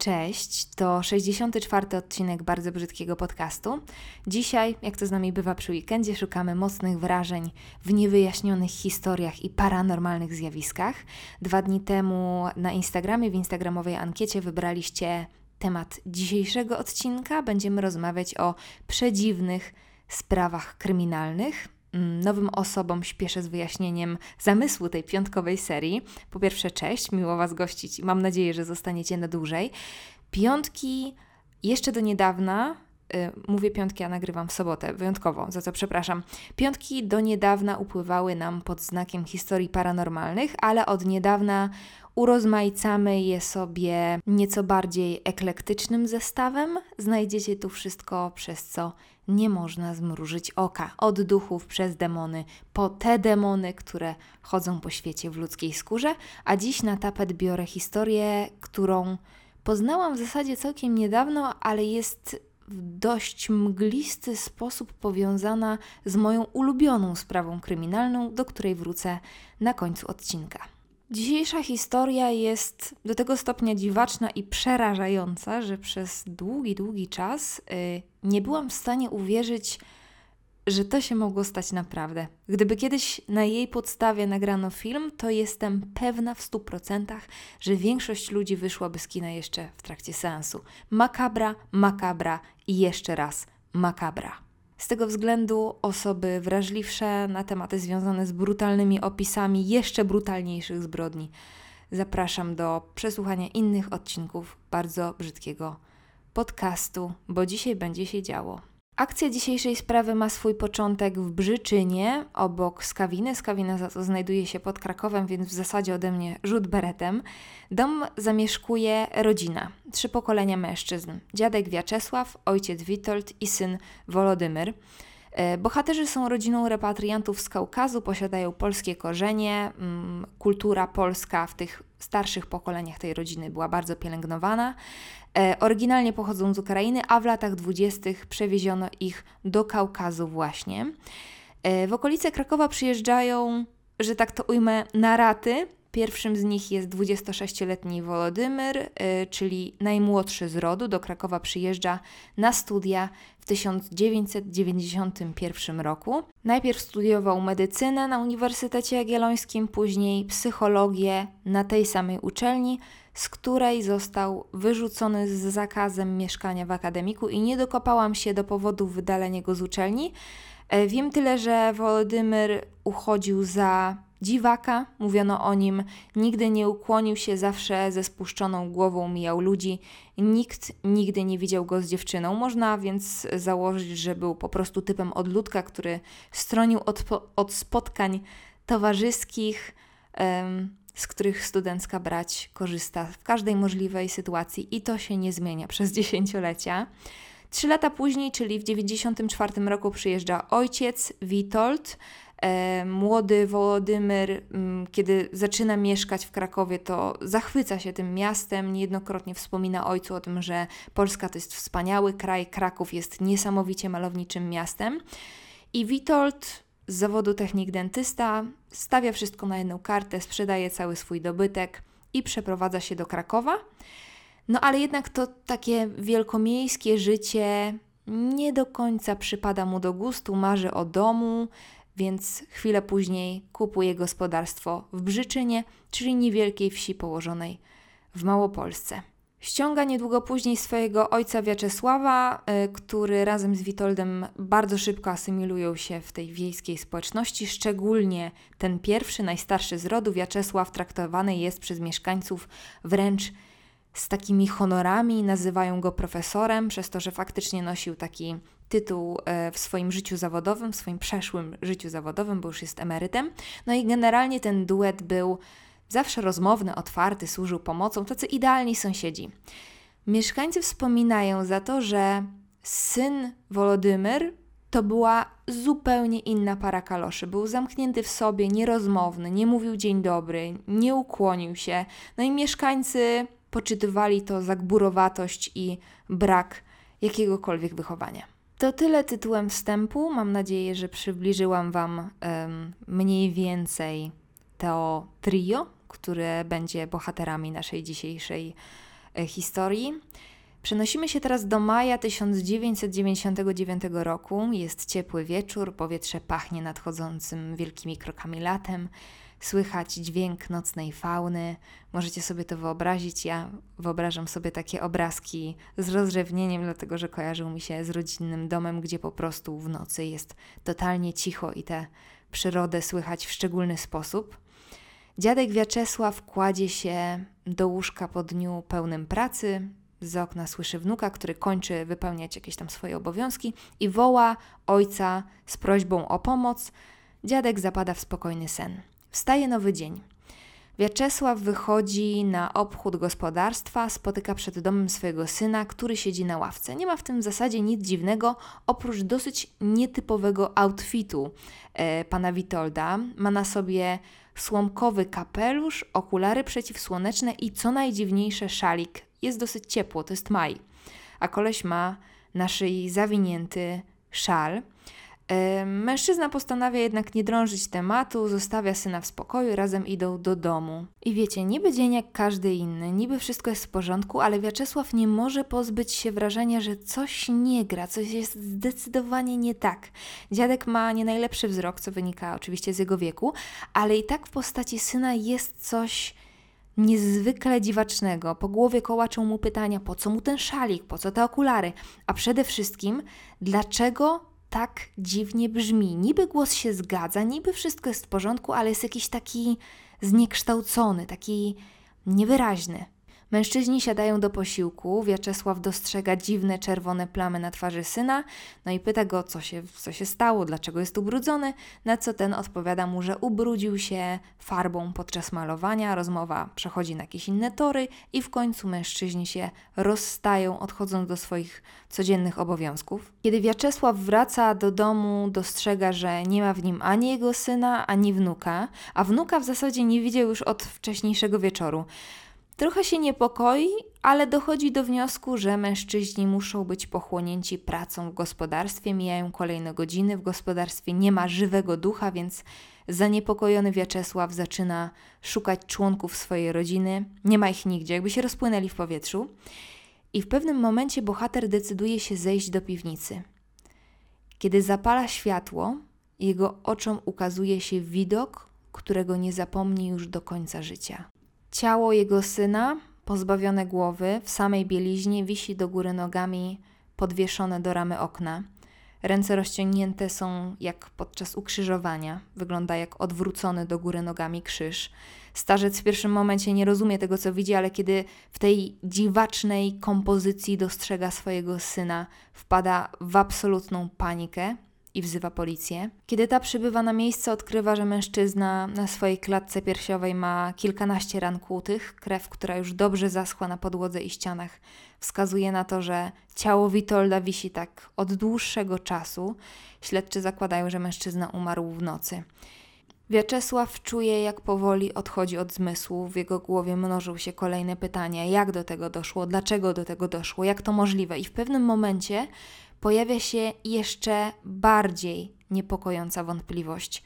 Cześć, to 64. odcinek bardzo brzydkiego podcastu. Dzisiaj, jak to z nami bywa przy weekendzie, szukamy mocnych wrażeń w niewyjaśnionych historiach i paranormalnych zjawiskach. Dwa dni temu na Instagramie, w instagramowej ankiecie wybraliście temat dzisiejszego odcinka. Będziemy rozmawiać o przedziwnych sprawach kryminalnych. Mm, nowym osobom śpieszę z wyjaśnieniem zamysłu tej piątkowej serii. Po pierwsze, cześć, miło Was gościć i mam nadzieję, że zostaniecie na dłużej. Piątki jeszcze do niedawna y, mówię piątki, a nagrywam w sobotę, wyjątkowo, za co przepraszam. Piątki do niedawna upływały nam pod znakiem historii paranormalnych, ale od niedawna urozmaicamy je sobie nieco bardziej eklektycznym zestawem. Znajdziecie tu wszystko, przez co nie można zmrużyć oka. Od duchów przez demony, po te demony, które chodzą po świecie w ludzkiej skórze. A dziś na tapet biorę historię, którą poznałam w zasadzie całkiem niedawno, ale jest w dość mglisty sposób powiązana z moją ulubioną sprawą kryminalną, do której wrócę na końcu odcinka. Dzisiejsza historia jest do tego stopnia dziwaczna i przerażająca, że przez długi, długi czas yy, nie byłam w stanie uwierzyć, że to się mogło stać naprawdę. Gdyby kiedyś na jej podstawie nagrano film, to jestem pewna w stu procentach, że większość ludzi wyszłaby z kina jeszcze w trakcie seansu. Makabra, makabra i jeszcze raz makabra. Z tego względu osoby wrażliwsze na tematy związane z brutalnymi opisami jeszcze brutalniejszych zbrodni zapraszam do przesłuchania innych odcinków bardzo brzydkiego podcastu, bo dzisiaj będzie się działo. Akcja dzisiejszej sprawy ma swój początek w Brzyczynie, obok Skawiny. Skawina za to znajduje się pod Krakowem, więc w zasadzie ode mnie rzut beretem. Dom zamieszkuje rodzina, trzy pokolenia mężczyzn. Dziadek Wiaczesław, ojciec Witold i syn Wolodymyr. E, bohaterzy są rodziną repatriantów z Kaukazu, posiadają polskie korzenie. Mm, kultura polska w tych starszych pokoleniach tej rodziny była bardzo pielęgnowana. E, oryginalnie pochodzą z Ukrainy, a w latach dwudziestych przewieziono ich do Kaukazu właśnie. E, w okolice Krakowa przyjeżdżają, że tak to ujmę, na raty. Pierwszym z nich jest 26-letni Wolodymyr, y, czyli najmłodszy z rodu. Do Krakowa przyjeżdża na studia w 1991 roku. Najpierw studiował medycynę na Uniwersytecie Jagiellońskim, później psychologię na tej samej uczelni, z której został wyrzucony z zakazem mieszkania w akademiku i nie dokopałam się do powodu wydalenia go z uczelni. E, wiem tyle, że Wolodymyr uchodził za dziwaka, mówiono o nim, nigdy nie ukłonił się, zawsze ze spuszczoną głową mijał ludzi. Nikt nigdy nie widział go z dziewczyną. Można więc założyć, że był po prostu typem odludka, który stronił od, od spotkań towarzyskich, z których studencka brać korzysta w każdej możliwej sytuacji i to się nie zmienia przez dziesięciolecia. Trzy lata później, czyli w 1994 roku, przyjeżdża ojciec Witold, młody Wołodymyr, mm, kiedy zaczyna mieszkać w Krakowie, to zachwyca się tym miastem. Niejednokrotnie wspomina ojcu o tym, że Polska to jest wspaniały kraj, Kraków jest niesamowicie malowniczym miastem. I Witold z zawodu technik dentysta stawia wszystko na jedną kartę, sprzedaje cały swój dobytek i przeprowadza się do Krakowa. No ale jednak to takie wielkomiejskie życie nie do końca przypada mu do gustu, marzy o domu, więc chwilę później kupuje gospodarstwo w Brzyczynie, czyli niewielkiej wsi położonej w Małopolsce. Ściąga niedługo później swojego ojca Wiaczesława, y, który razem z Witoldem bardzo szybko asymilują się w tej wiejskiej społeczności. Szczególnie ten pierwszy, najstarszy z rodu, Wiaczesław, traktowany jest przez mieszkańców wręcz z takimi honorami, nazywają go profesorem, przez to, że faktycznie nosił taki tytuł e, w swoim życiu zawodowym, w swoim przeszłym życiu zawodowym, bo już jest emerytem. No i generalnie ten duet był zawsze rozmowny, otwarty, służył pomocą, tacy idealni sąsiedzi. Mieszkańcy wspominają za to, że syn Wolodymyr to była zupełnie inna para kaloszy. Był zamknięty w sobie, nierozmowny, nie mówił dzień dobry, nie ukłonił się. No i mieszkańcy poczytywali to za gburowatość i brak jakiegokolwiek wychowania. To tyle tytułem wstępu. Mam nadzieję, że przybliżyłam Wam um, mniej więcej to trio, które będzie bohaterami naszej dzisiejszej e, historii. Przenosimy się teraz do maja 1999 roku. Jest ciepły wieczór, powietrze pachnie nadchodzącym wielkimi krokami latem. Słychać dźwięk nocnej fauny. Możecie sobie to wyobrazić. Ja wyobrażam sobie takie obrazki z rozrzewnieniem, dlatego że kojarzył mi się z rodzinnym domem, gdzie po prostu w nocy jest totalnie cicho i tę przyrodę słychać w szczególny sposób. Dziadek Wiaczesław kładzie się do łóżka po dniu pełnym pracy. Z okna słyszy wnuka, który kończy wypełniać jakieś tam swoje obowiązki i woła ojca z prośbą o pomoc. Dziadek zapada w spokojny sen. Wstaje nowy dzień. Wiaczesław wychodzi na obchód gospodarstwa, spotyka przed domem swojego syna, który siedzi na ławce. Nie ma w tym w zasadzie nic dziwnego, oprócz dosyć nietypowego outfitu e, pana Witolda. Ma na sobie słomkowy kapelusz, okulary przeciwsłoneczne i co najdziwniejsze szalik. Jest dosyć ciepło, to jest maj. A koleś ma na szyi zawinięty szal. Mężczyzna postanawia jednak nie drążyć tematu, zostawia syna w spokoju, razem idą do domu. I wiecie, niby dzień jak każdy inny, niby wszystko jest w porządku, ale Wiaczesław nie może pozbyć się wrażenia, że coś nie gra, coś jest zdecydowanie nie tak. Dziadek ma nie najlepszy wzrok, co wynika oczywiście z jego wieku, ale i tak w postaci syna jest coś niezwykle dziwacznego. Po głowie kołaczą mu pytania, po co mu ten szalik, po co te okulary, a przede wszystkim, dlaczego tak dziwnie brzmi. Niby głos się zgadza, niby wszystko jest w porządku, ale jest jakiś taki zniekształcony, taki niewyraźny. Mężczyźni siadają do posiłku. Wiaczesław dostrzega dziwne czerwone plamy na twarzy syna, no i pyta go, co się, co się stało, dlaczego jest ubrudzony, na co ten odpowiada mu, że ubrudził się farbą podczas malowania. Rozmowa przechodzi na jakieś inne tory i w końcu mężczyźni się rozstają, odchodząc do swoich codziennych obowiązków. Kiedy Wiaczesław wraca do domu, dostrzega, że nie ma w nim ani jego syna, ani wnuka, a wnuka w zasadzie nie widział już od wcześniejszego wieczoru. Trochę się niepokoi, ale dochodzi do wniosku, że mężczyźni muszą być pochłonięci pracą w gospodarstwie. Mijają kolejne godziny, w gospodarstwie nie ma żywego ducha, więc zaniepokojony Wiaczesław zaczyna szukać członków swojej rodziny. Nie ma ich nigdzie, jakby się rozpłynęli w powietrzu. I w pewnym momencie bohater decyduje się zejść do piwnicy. Kiedy zapala światło, jego oczom ukazuje się widok, którego nie zapomni już do końca życia. Ciało jego syna, pozbawione głowy, w samej bieliźnie, wisi do góry nogami, podwieszone do ramy okna. Ręce rozciągnięte są jak podczas ukrzyżowania, wygląda jak odwrócony do góry nogami krzyż. Starzec w pierwszym momencie nie rozumie tego, co widzi, ale kiedy w tej dziwacznej kompozycji dostrzega swojego syna, wpada w absolutną panikę i wzywa policję. Kiedy ta przybywa na miejsce, odkrywa, że mężczyzna na swojej klatce piersiowej ma kilkanaście ran kłutych. Krew, która już dobrze zaschła na podłodze i ścianach, wskazuje na to, że ciało Witolda wisi tak od dłuższego czasu. Śledczy zakładają, że mężczyzna umarł w nocy. Wiaczesław czuje, jak powoli odchodzi od zmysłu. W jego głowie mnożą się kolejne pytania: jak do tego doszło, dlaczego do tego doszło, jak to możliwe. I w pewnym momencie pojawia się jeszcze bardziej niepokojąca wątpliwość.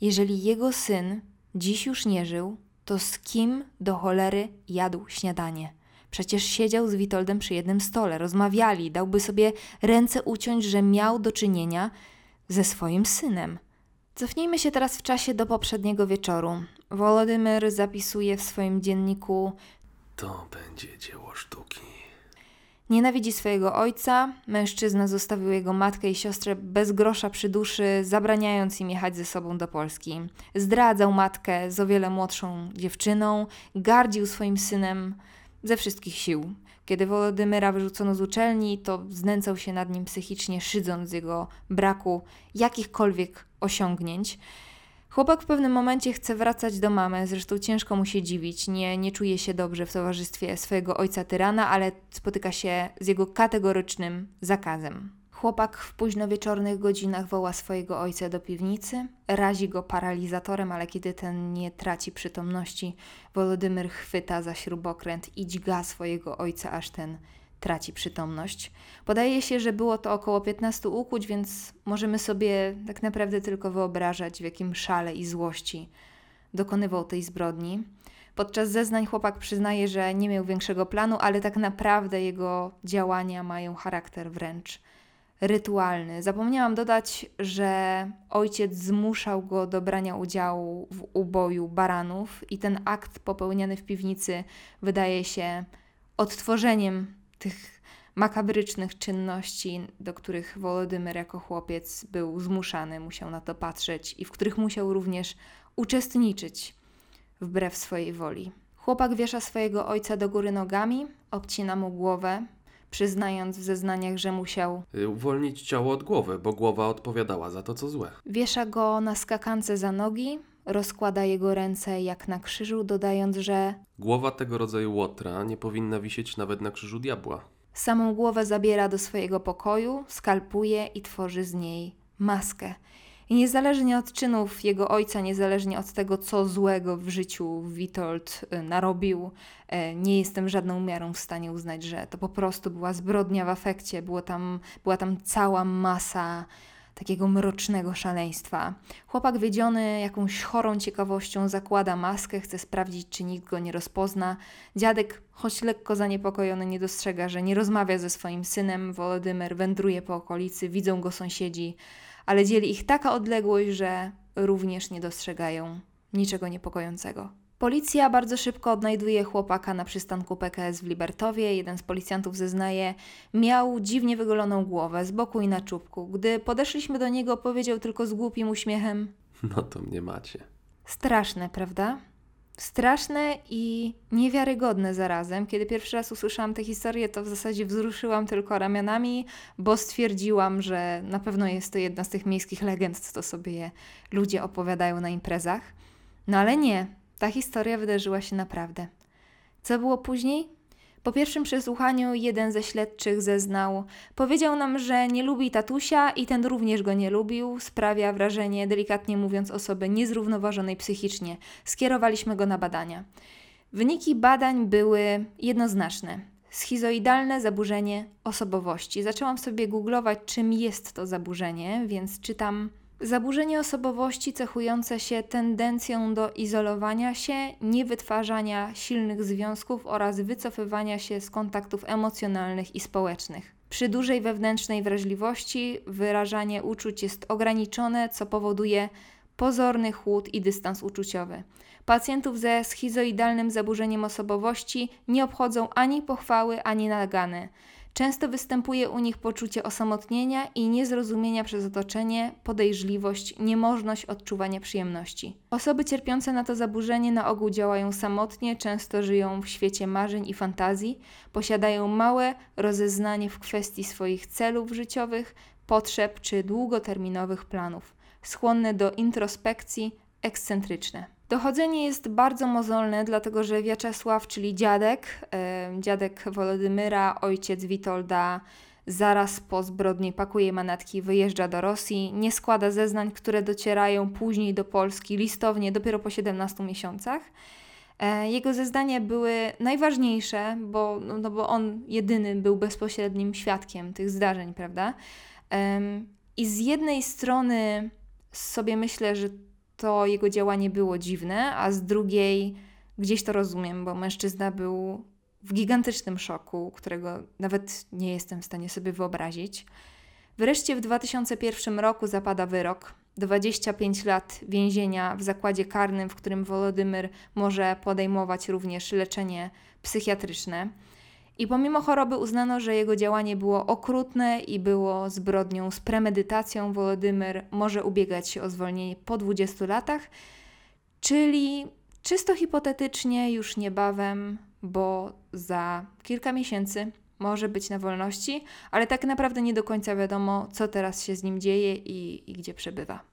Jeżeli jego syn dziś już nie żył, to z kim do cholery jadł śniadanie? Przecież siedział z Witoldem przy jednym stole, rozmawiali, dałby sobie ręce uciąć, że miał do czynienia ze swoim synem. Cofnijmy się teraz w czasie do poprzedniego wieczoru. Wolodymyr zapisuje w swoim dzienniku: To będzie dzieło sztuki. Nienawidzi swojego ojca, mężczyzna zostawił jego matkę i siostrę bez grosza przy duszy, zabraniając im jechać ze sobą do Polski. Zdradzał matkę z o wiele młodszą dziewczyną, gardził swoim synem ze wszystkich sił. Kiedy Wolodymyra wyrzucono z uczelni, to znęcał się nad nim psychicznie, szydząc z jego braku jakichkolwiek osiągnięć. Chłopak w pewnym momencie chce wracać do mamy, zresztą ciężko mu się dziwić, nie, nie czuje się dobrze w towarzystwie swojego ojca tyrana, ale spotyka się z jego kategorycznym zakazem. Chłopak w późnowieczornych godzinach woła swojego ojca do piwnicy, razi go paralizatorem, ale kiedy ten nie traci przytomności, Wolodymyr chwyta za śrubokręt i dźga swojego ojca, aż ten traci przytomność. Podaje się, że było to około 15 ukłuć, więc możemy sobie tak naprawdę tylko wyobrażać, w jakim szale i złości dokonywał tej zbrodni. Podczas zeznań chłopak przyznaje, że nie miał większego planu, ale tak naprawdę jego działania mają charakter wręcz rytualny. Zapomniałam dodać, że ojciec zmuszał go do brania udziału w uboju baranów, i ten akt popełniany w piwnicy wydaje się odtworzeniem tych makabrycznych czynności, do których Wolodymyr jako chłopiec był zmuszany, musiał na to patrzeć i w których musiał również uczestniczyć wbrew swojej woli. Chłopak wiesza swojego ojca do góry nogami, obcina mu głowę, przyznając w zeznaniach, że musiał. Y, Uwolnić ciało od głowy, bo głowa odpowiadała za to, co złe. Wiesza go na skakance za nogi, rozkłada jego ręce jak na krzyżu, dodając, że Głowa tego rodzaju łotra nie powinna wisieć nawet na krzyżu diabła. samą głowę zabiera do swojego pokoju, skalpuje i tworzy z niej maskę. I niezależnie od czynów jego ojca, niezależnie od tego, co złego w życiu Witold y, narobił, e, nie jestem żadną miarą w stanie uznać, że to po prostu była zbrodnia w afekcie. Było tam, była tam cała masa takiego mrocznego szaleństwa. Chłopak wiedziony jakąś chorą ciekawością zakłada maskę, chce sprawdzić, czy nikt go nie rozpozna. Dziadek, choć lekko zaniepokojony, nie dostrzega, że nie rozmawia ze swoim synem. Wolodymyr wędruje po okolicy, widzą go sąsiedzi, ale dzieli ich taka odległość, że również nie dostrzegają niczego niepokojącego. Policja bardzo szybko odnajduje chłopaka na przystanku PKS w Libertowie. Jeden z policjantów zeznaje, miał dziwnie wygoloną głowę z boku i na czubku. Gdy podeszliśmy do niego, powiedział tylko z głupim uśmiechem: No to mnie macie. Straszne, prawda? Straszne i niewiarygodne zarazem. Kiedy pierwszy raz usłyszałam tę historię, to w zasadzie wzruszyłam tylko ramionami, bo stwierdziłam, że na pewno jest to jedna z tych miejskich legend, co sobie ludzie opowiadają na imprezach. No ale nie, ta historia wydarzyła się naprawdę. Co było później? Po pierwszym przesłuchaniu jeden ze śledczych zeznał, powiedział nam, że nie lubi tatusia i ten również go nie lubił. Sprawia wrażenie, delikatnie mówiąc, osoby niezrównoważonej psychicznie. Skierowaliśmy go na badania. Wyniki badań były jednoznaczne. Schizoidalne zaburzenie osobowości. Zaczęłam sobie googlować, czym jest to zaburzenie, więc czytam. Zaburzenie osobowości cechujące się tendencją do izolowania się, niewytwarzania silnych związków oraz wycofywania się z kontaktów emocjonalnych i społecznych. Przy dużej wewnętrznej wrażliwości wyrażanie uczuć jest ograniczone, co powoduje pozorny chłód i dystans uczuciowy. Pacjentów ze schizoidalnym zaburzeniem osobowości nie obchodzą ani pochwały, ani nagany. Często występuje u nich poczucie osamotnienia i niezrozumienia przez otoczenie, podejrzliwość, niemożność odczuwania przyjemności. Osoby cierpiące na to zaburzenie na ogół działają samotnie, często żyją w świecie marzeń i fantazji, posiadają małe rozeznanie w kwestii swoich celów życiowych, potrzeb czy długoterminowych planów, skłonne do introspekcji, ekscentryczne. Dochodzenie jest bardzo mozolne, dlatego że Wiaczesław, czyli dziadek, e, dziadek Wolodymyra, ojciec Witolda, zaraz po zbrodni pakuje manatki, wyjeżdża do Rosji, nie składa zeznań, które docierają później do Polski listownie dopiero po 17 miesiącach. E, Jego zeznania były najważniejsze, bo, no, no bo on jedyny był bezpośrednim świadkiem tych zdarzeń, prawda? I z jednej strony sobie myślę, że to jego działanie było dziwne, a z drugiej gdzieś to rozumiem, bo mężczyzna był w gigantycznym szoku, którego nawet nie jestem w stanie sobie wyobrazić. Wreszcie w 2001 roku zapada wyrok 25 lat więzienia w zakładzie karnym, w którym Wolodymyr może podejmować również leczenie psychiatryczne. I pomimo choroby uznano, że jego działanie było okrutne i było zbrodnią z premedytacją. Wolodymyr może ubiegać się o zwolnienie po 20 latach, czyli czysto hipotetycznie już niebawem, bo za kilka miesięcy może być na wolności, ale tak naprawdę nie do końca wiadomo, co teraz się z nim dzieje i, i gdzie przebywa.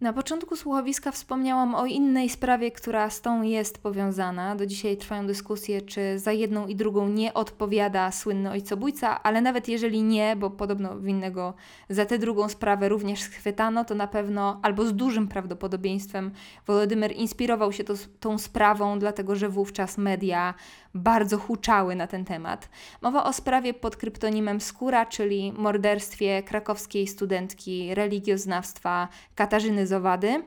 Na początku słuchowiska wspomniałam o innej sprawie, która z tą jest powiązana. Do dzisiaj trwają dyskusje, czy za jedną i drugą nie odpowiada słynny ojcobójca, ale nawet jeżeli nie, bo podobno winnego za tę drugą sprawę również schwytano, to na pewno albo z dużym prawdopodobieństwem Wolodymyr inspirował się to, tą sprawą, dlatego że wówczas media bardzo huczały na ten temat. Mowa o sprawie pod kryptonimem Skóra, czyli morderstwie krakowskiej studentki religioznawstwa Katarzyny Zowady.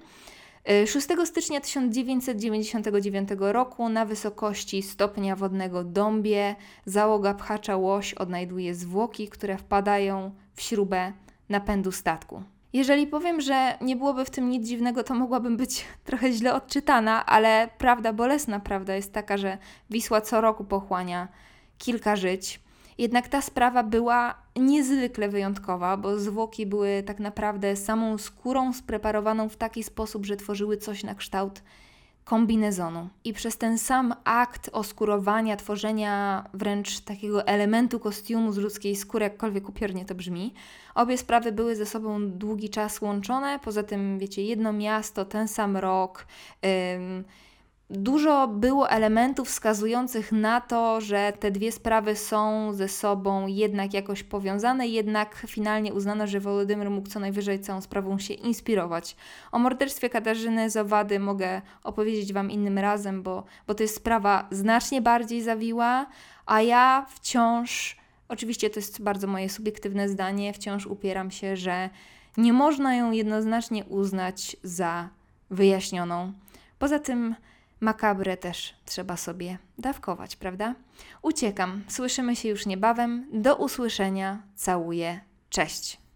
Y, 6 stycznia 1999 roku na wysokości stopnia wodnego Dąbie załoga pchacza Łoś odnajduje zwłoki, które wpadają w śrubę napędu statku. Jeżeli powiem, że nie byłoby w tym nic dziwnego, to mogłabym być trochę źle odczytana, ale prawda, bolesna prawda jest taka, że Wisła co roku pochłania kilka żyć. Jednak ta sprawa była niezwykle wyjątkowa, bo zwłoki były tak naprawdę samą skórą spreparowaną w taki sposób, że tworzyły coś na kształt kombinezonu. I przez ten sam akt oskurowania, tworzenia wręcz takiego elementu kostiumu z ludzkiej skóry, jakkolwiek upiornie to brzmi, obie sprawy były ze sobą długi czas łączone. Poza tym, wiecie, jedno miasto, ten sam rok. Dużo było elementów wskazujących na to, że te dwie sprawy są ze sobą jednak jakoś powiązane, jednak finalnie uznano, że Wolodymyr mógł co najwyżej całą sprawą się inspirować. O morderstwie Katarzyny Zawady mogę opowiedzieć Wam innym razem, bo, bo to jest sprawa znacznie bardziej zawiła, a ja wciąż, oczywiście to jest bardzo moje subiektywne zdanie, wciąż upieram się, że nie można ją jednoznacznie uznać za wyjaśnioną. Poza tym makabrę też trzeba sobie dawkować, prawda? Uciekam. Słyszymy się już niebawem. Do usłyszenia. Całuję. Cześć.